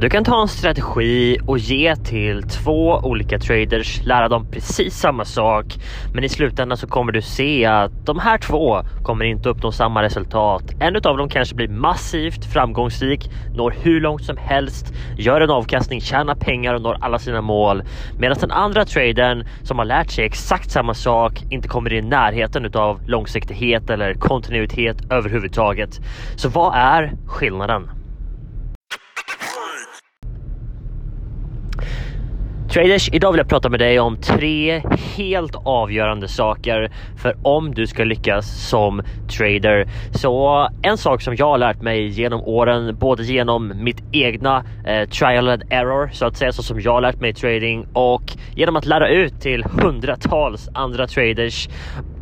Du kan ta en strategi och ge till två olika traders, lära dem precis samma sak. Men i slutändan så kommer du se att de här två kommer inte uppnå samma resultat. En av dem kanske blir massivt framgångsrik, når hur långt som helst, gör en avkastning, tjänar pengar och når alla sina mål. Medan den andra tradern som har lärt sig exakt samma sak inte kommer i närheten av långsiktighet eller kontinuitet överhuvudtaget. Så vad är skillnaden? Traders, idag vill jag prata med dig om tre helt avgörande saker för om du ska lyckas som trader. Så en sak som jag har lärt mig genom åren, både genom mitt egna eh, trial and error så att säga, så som jag har lärt mig trading och genom att lära ut till hundratals andra traders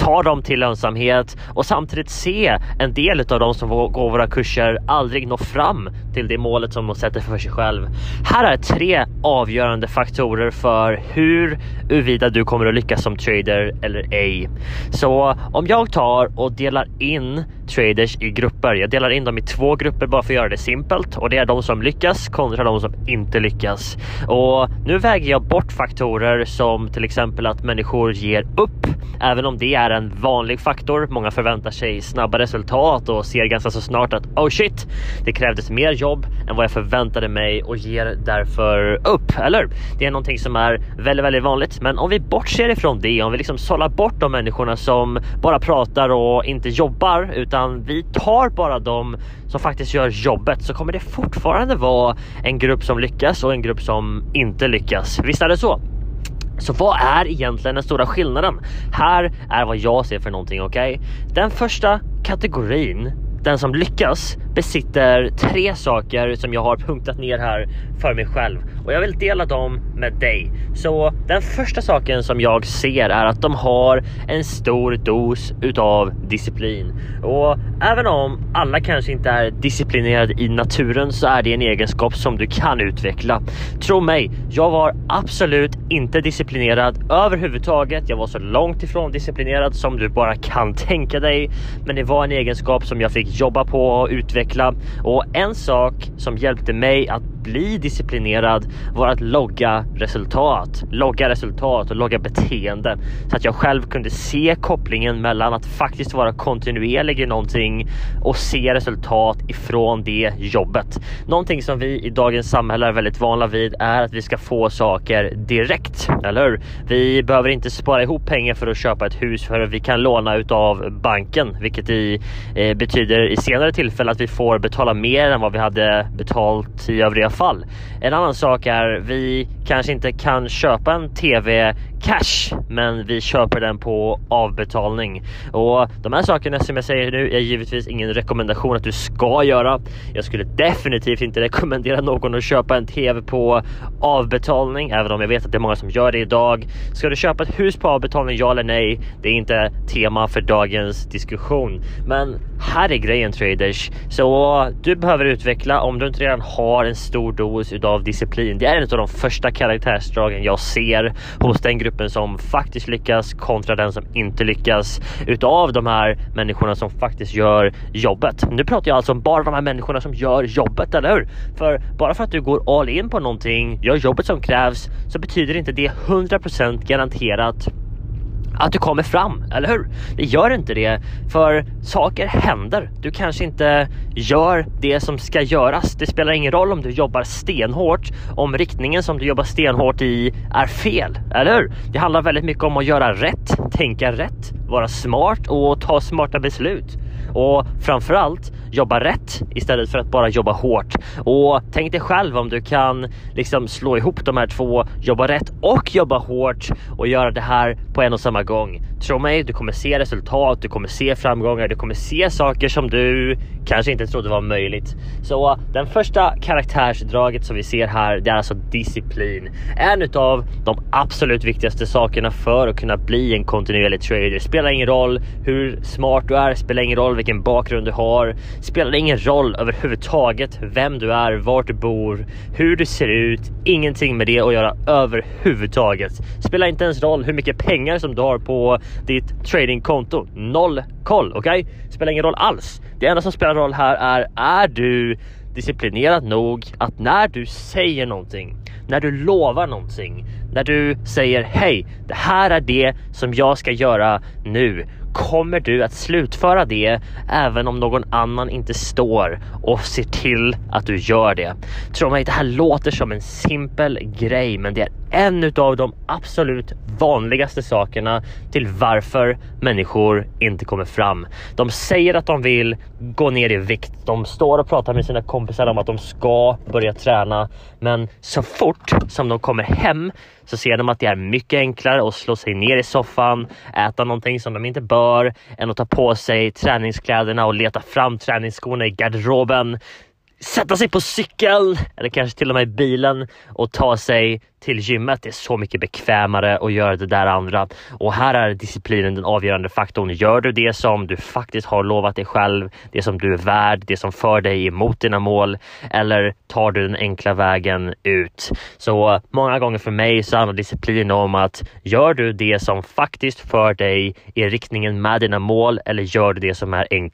ta dem till lönsamhet och samtidigt se en del av de som går våra kurser aldrig nå fram till det målet som de sätter för sig själv. Här är tre avgörande faktorer för hur huruvida du kommer att lyckas som trader eller ej. Så om jag tar och delar in traders i grupper. Jag delar in dem i två grupper bara för att göra det simpelt och det är de som lyckas kontra de som inte lyckas. Och nu väger jag bort faktorer som till exempel att människor ger upp, även om det är en vanlig faktor. Många förväntar sig snabba resultat och ser ganska så snart att oh shit, det krävdes mer jobb än vad jag förväntade mig och ger därför upp. Eller? Det är någonting som är väldigt, väldigt vanligt. Men om vi bortser ifrån det, om vi liksom sållar bort de människorna som bara pratar och inte jobbar utan vi tar bara de som faktiskt gör jobbet så kommer det fortfarande vara en grupp som lyckas och en grupp som inte lyckas. Visst är det så? Så vad är egentligen den stora skillnaden? Här är vad jag ser för någonting, okej? Okay? Den första kategorin den som lyckas besitter tre saker som jag har punktat ner här för mig själv och jag vill dela dem med dig. Så den första saken som jag ser är att de har en stor dos utav disciplin och även om alla kanske inte är disciplinerade i naturen så är det en egenskap som du kan utveckla. Tro mig, jag var absolut inte disciplinerad överhuvudtaget. Jag var så långt ifrån disciplinerad som du bara kan tänka dig. Men det var en egenskap som jag fick jobba på och utveckla och en sak som hjälpte mig att bli disciplinerad var att logga resultat, logga resultat och logga beteende så att jag själv kunde se kopplingen mellan att faktiskt vara kontinuerlig i någonting och se resultat ifrån det jobbet. Någonting som vi i dagens samhälle är väldigt vana vid är att vi ska få saker direkt, eller hur? Vi behöver inte spara ihop pengar för att köpa ett hus för vi kan låna utav banken, vilket i, eh, betyder i senare tillfälle att vi får betala mer än vad vi hade betalt i övriga fall. En annan sak är vi kanske inte kan köpa en TV cash, men vi köper den på avbetalning. Och de här sakerna som jag säger nu är givetvis ingen rekommendation att du ska göra. Jag skulle definitivt inte rekommendera någon att köpa en TV på avbetalning, även om jag vet att det är många som gör det idag. Ska du köpa ett hus på avbetalning, ja eller nej? Det är inte tema för dagens diskussion. Men här är grejen traders. Så du behöver utveckla, om du inte redan har en stor dos utav disciplin. Det är en av de första karaktärsdragen jag ser hos den gruppen som faktiskt lyckas kontra den som inte lyckas utav de här människorna som faktiskt gör jobbet. Nu pratar jag alltså om bara de här människorna som gör jobbet, eller hur? För bara för att du går all in på någonting, gör jobbet som krävs, så betyder inte det 100% garanterat att du kommer fram, eller hur? Det gör inte det, för saker händer. Du kanske inte gör det som ska göras. Det spelar ingen roll om du jobbar stenhårt, om riktningen som du jobbar stenhårt i är fel, eller hur? Det handlar väldigt mycket om att göra rätt, tänka rätt, vara smart och ta smarta beslut. Och framförallt jobba rätt istället för att bara jobba hårt. Och tänk dig själv om du kan liksom slå ihop de här två, jobba rätt och jobba hårt och göra det här på en och samma gång. Tro mig, du kommer se resultat, du kommer se framgångar, du kommer se saker som du kanske inte trodde var möjligt. Så den första karaktärsdraget som vi ser här, det är alltså disciplin. En utav de absolut viktigaste sakerna för att kunna bli en kontinuerlig trader. Spelar ingen roll hur smart du är, spelar ingen roll vilken bakgrund du har, spelar ingen roll överhuvudtaget vem du är, vart du bor, hur du ser ut, ingenting med det att göra överhuvudtaget. Spelar inte ens roll hur mycket pengar som du har på ditt tradingkonto. Noll koll, okej? Okay? Spelar ingen roll alls. Det enda som spelar roll här är, är du disciplinerad nog att när du säger någonting, när du lovar någonting, när du säger hej, det här är det som jag ska göra nu kommer du att slutföra det även om någon annan inte står och ser till att du gör det. Tro mig, det här låter som en simpel grej, men det är en av de absolut vanligaste sakerna till varför människor inte kommer fram. De säger att de vill gå ner i vikt. De står och pratar med sina kompisar om att de ska börja träna, men så fort som de kommer hem så ser de att det är mycket enklare att slå sig ner i soffan, äta någonting som de inte bör, än att ta på sig träningskläderna och leta fram träningsskorna i garderoben sätta sig på cykel, eller kanske till och med bilen och ta sig till gymmet. Det är så mycket bekvämare att göra det där andra och här är disciplinen den avgörande faktorn. Gör du det som du faktiskt har lovat dig själv, det som du är värd, det som för dig emot dina mål eller tar du den enkla vägen ut? Så många gånger för mig så handlar disciplin om att gör du det som faktiskt för dig i riktningen med dina mål eller gör du det som är en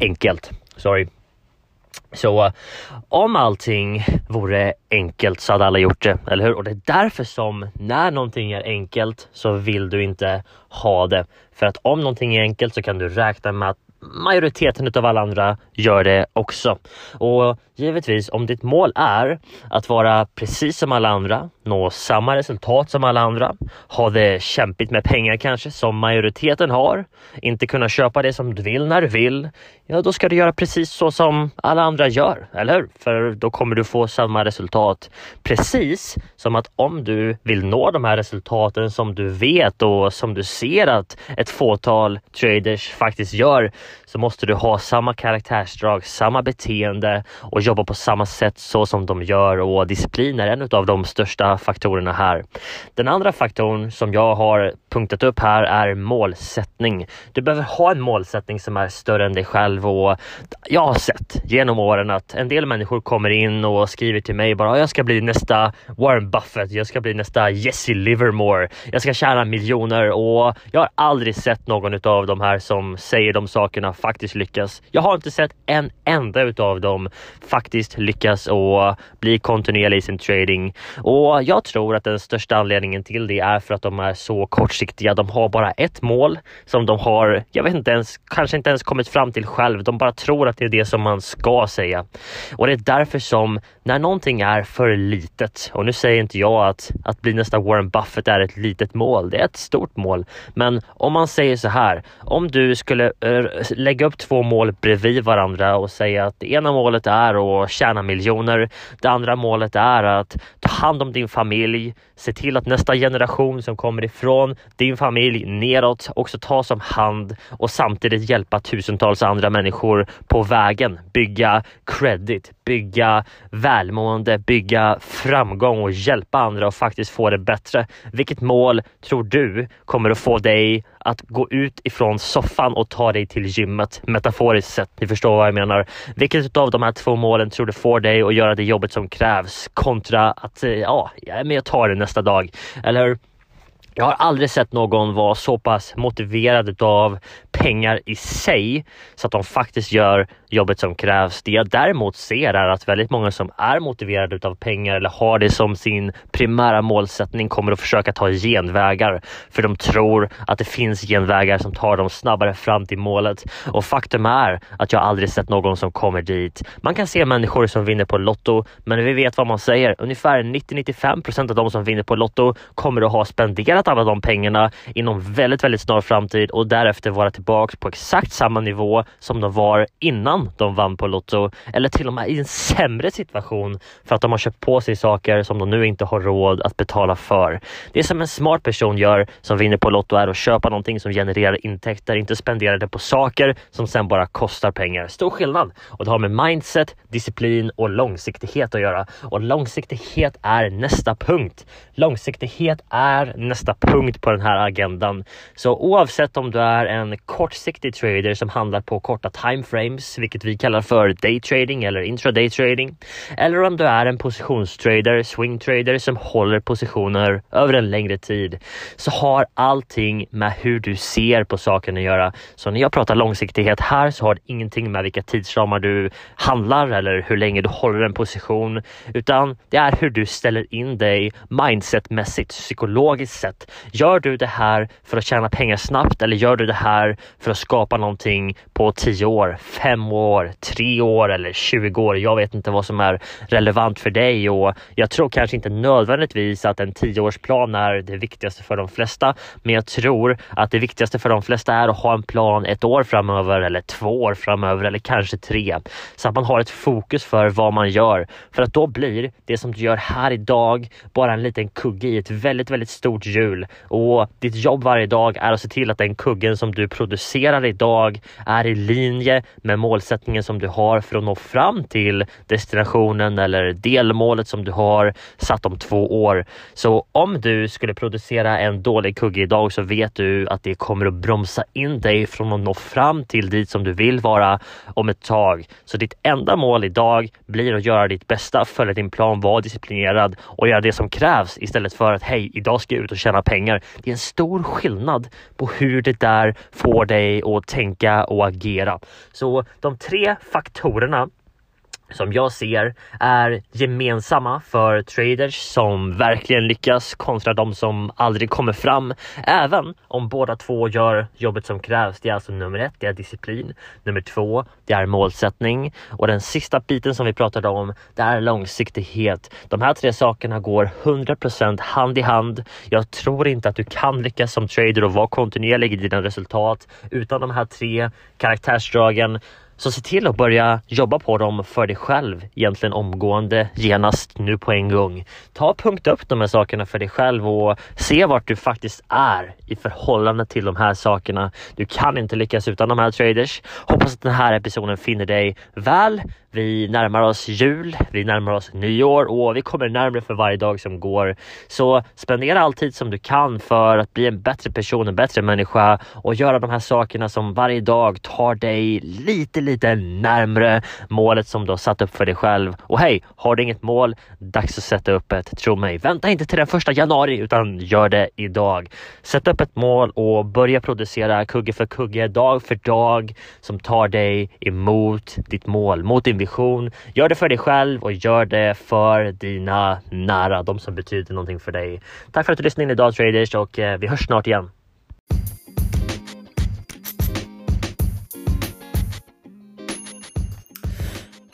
enkelt? Sorry. Så om allting vore enkelt så hade alla gjort det, eller hur? Och det är därför som när någonting är enkelt så vill du inte ha det. För att om någonting är enkelt så kan du räkna med att majoriteten av alla andra gör det också. Och givetvis om ditt mål är att vara precis som alla andra, nå samma resultat som alla andra, ha det kämpigt med pengar kanske som majoriteten har, inte kunna köpa det som du vill när du vill, ja då ska du göra precis så som alla andra gör, eller hur? För då kommer du få samma resultat. Precis som att om du vill nå de här resultaten som du vet och som du ser att ett fåtal traders faktiskt gör så måste du ha samma karaktärsdrag, samma beteende och jobba på samma sätt så som de gör och disciplin är en av de största faktorerna här. Den andra faktorn som jag har punktat upp här är målsättning. Du behöver ha en målsättning som är större än dig själv och jag har sett genom åren att en del människor kommer in och skriver till mig bara jag ska bli nästa Warren Buffett, jag ska bli nästa Jesse Livermore, jag ska tjäna miljoner och jag har aldrig sett någon av de här som säger de sakerna faktiskt lyckas. Jag har inte sett en enda utav dem faktiskt lyckas och bli kontinuerlig i sin trading och jag tror att den största anledningen till det är för att de är så kortsiktiga. De har bara ett mål som de har, jag vet inte ens, kanske inte ens kommit fram till själv. De bara tror att det är det som man ska säga och det är därför som när någonting är för litet och nu säger inte jag att att bli nästa Warren Buffett är ett litet mål. Det är ett stort mål, men om man säger så här, om du skulle eh, lägga upp två mål bredvid varandra och säga att det ena målet är att tjäna miljoner. Det andra målet är att ta hand om din familj, se till att nästa generation som kommer ifrån din familj neråt också tas om hand och samtidigt hjälpa tusentals andra människor på vägen. Bygga credit, bygga välmående, bygga framgång och hjälpa andra och faktiskt få det bättre. Vilket mål tror du kommer att få dig att gå ut ifrån soffan och ta dig till gymmet metaforiskt sett. Ni förstår vad jag menar. Vilket av de här två målen tror du får dig att göra det jobbet som krävs kontra att eh, ja, jag är med och tar det nästa dag? Eller hur? jag har aldrig sett någon vara så pass motiverad av pengar i sig så att de faktiskt gör jobbet som krävs. Det jag däremot ser är att väldigt många som är motiverade utav pengar eller har det som sin primära målsättning kommer att försöka ta genvägar för de tror att det finns genvägar som tar dem snabbare fram till målet. Och faktum är att jag aldrig sett någon som kommer dit. Man kan se människor som vinner på Lotto, men vi vet vad man säger. Ungefär 90-95 av de som vinner på Lotto kommer att ha spenderat alla de pengarna inom väldigt, väldigt snar framtid och därefter vara tillbaks på exakt samma nivå som de var innan de vann på Lotto eller till och med i en sämre situation för att de har köpt på sig saker som de nu inte har råd att betala för. Det som en smart person gör som vinner på Lotto är att köpa någonting som genererar intäkter, inte spendera det på saker som sen bara kostar pengar. Stor skillnad och det har med mindset, disciplin och långsiktighet att göra och långsiktighet är nästa punkt. Långsiktighet är nästa punkt på den här agendan. Så oavsett om du är en kortsiktig trader som handlar på korta timeframes, vilket vi kallar för daytrading eller intraday trading, eller om du är en positionstrader, swingtrader som håller positioner över en längre tid, så har allting med hur du ser på saken att göra. Så när jag pratar långsiktighet här så har det ingenting med vilka tidsramar du handlar eller hur länge du håller en position, utan det är hur du ställer in dig mindsetmässigt, psykologiskt sett. Gör du det här för att tjäna pengar snabbt eller gör du det här för att skapa någonting på 10 år, 5 år, 3 år eller 20 år? Jag vet inte vad som är relevant för dig och jag tror kanske inte nödvändigtvis att en 10-årsplan är det viktigaste för de flesta, men jag tror att det viktigaste för de flesta är att ha en plan ett år framöver eller två år framöver eller kanske tre. Så att man har ett fokus för vad man gör. För att då blir det som du gör här idag bara en liten kugge i ett väldigt, väldigt stort hjul. Och ditt jobb varje dag är att se till att den kuggen som du producerar producerar idag är i linje med målsättningen som du har för att nå fram till destinationen eller delmålet som du har satt om två år. Så om du skulle producera en dålig kugge idag så vet du att det kommer att bromsa in dig från att nå fram till dit som du vill vara om ett tag. Så ditt enda mål idag blir att göra ditt bästa, följa din plan, vara disciplinerad och göra det som krävs istället för att hej, idag ska jag ut och tjäna pengar. Det är en stor skillnad på hur det där får får dig att tänka och agera. Så de tre faktorerna som jag ser är gemensamma för traders som verkligen lyckas kontra de som aldrig kommer fram. Även om båda två gör jobbet som krävs. Det är alltså nummer ett, det är disciplin. Nummer två, det är målsättning och den sista biten som vi pratade om, det är långsiktighet. De här tre sakerna går 100% hand i hand. Jag tror inte att du kan lyckas som trader och vara kontinuerlig i dina resultat utan de här tre karaktärsdragen så se till att börja jobba på dem för dig själv egentligen omgående, genast, nu på en gång. Ta och punkta upp de här sakerna för dig själv och se vart du faktiskt är i förhållande till de här sakerna. Du kan inte lyckas utan de här traders. Hoppas att den här episoden finner dig väl. Vi närmar oss jul, vi närmar oss nyår och vi kommer närmare för varje dag som går. Så spendera all tid som du kan för att bli en bättre person, en bättre människa och göra de här sakerna som varje dag tar dig lite, lite närmre målet som du har satt upp för dig själv. Och hej, har du inget mål? Dags att sätta upp ett. Tro mig, vänta inte till den första januari utan gör det idag. Sätt upp ett mål och börja producera kugge för kugge, dag för dag som tar dig emot ditt mål, mot din vision. Gör det för dig själv och gör det för dina nära, de som betyder någonting för dig. Tack för att du lyssnade in idag traders och eh, vi hörs snart igen.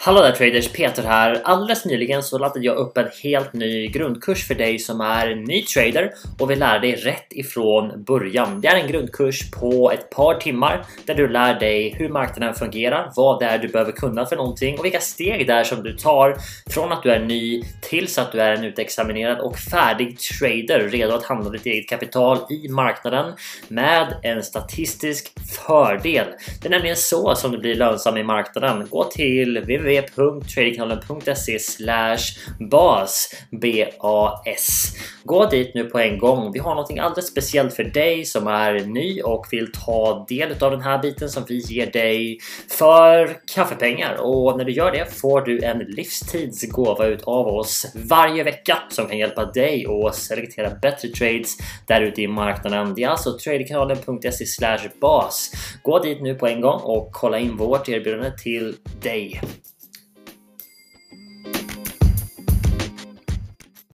Hallå där traders, Peter här. Alldeles nyligen så laddade jag upp en helt ny grundkurs för dig som är ny trader och vill lära dig rätt ifrån början. Det är en grundkurs på ett par timmar där du lär dig hur marknaden fungerar, vad det är du behöver kunna för någonting och vilka steg det är som du tar från att du är ny tills att du är en utexaminerad och färdig trader redo att handla ditt eget kapital i marknaden med en statistisk fördel. Det är nämligen så som du blir lönsam i marknaden. Gå till www www.tradingkanalen.se bas BAS. Gå dit nu på en gång. Vi har någonting alldeles speciellt för dig som är ny och vill ta del av den här biten som vi ger dig för kaffepengar och när du gör det får du en livstidsgåva ut av oss varje vecka som kan hjälpa dig att selektera bättre trades där ute i marknaden. Det är alltså tradingkanalen.se bas. Gå dit nu på en gång och kolla in vårt erbjudande till dig.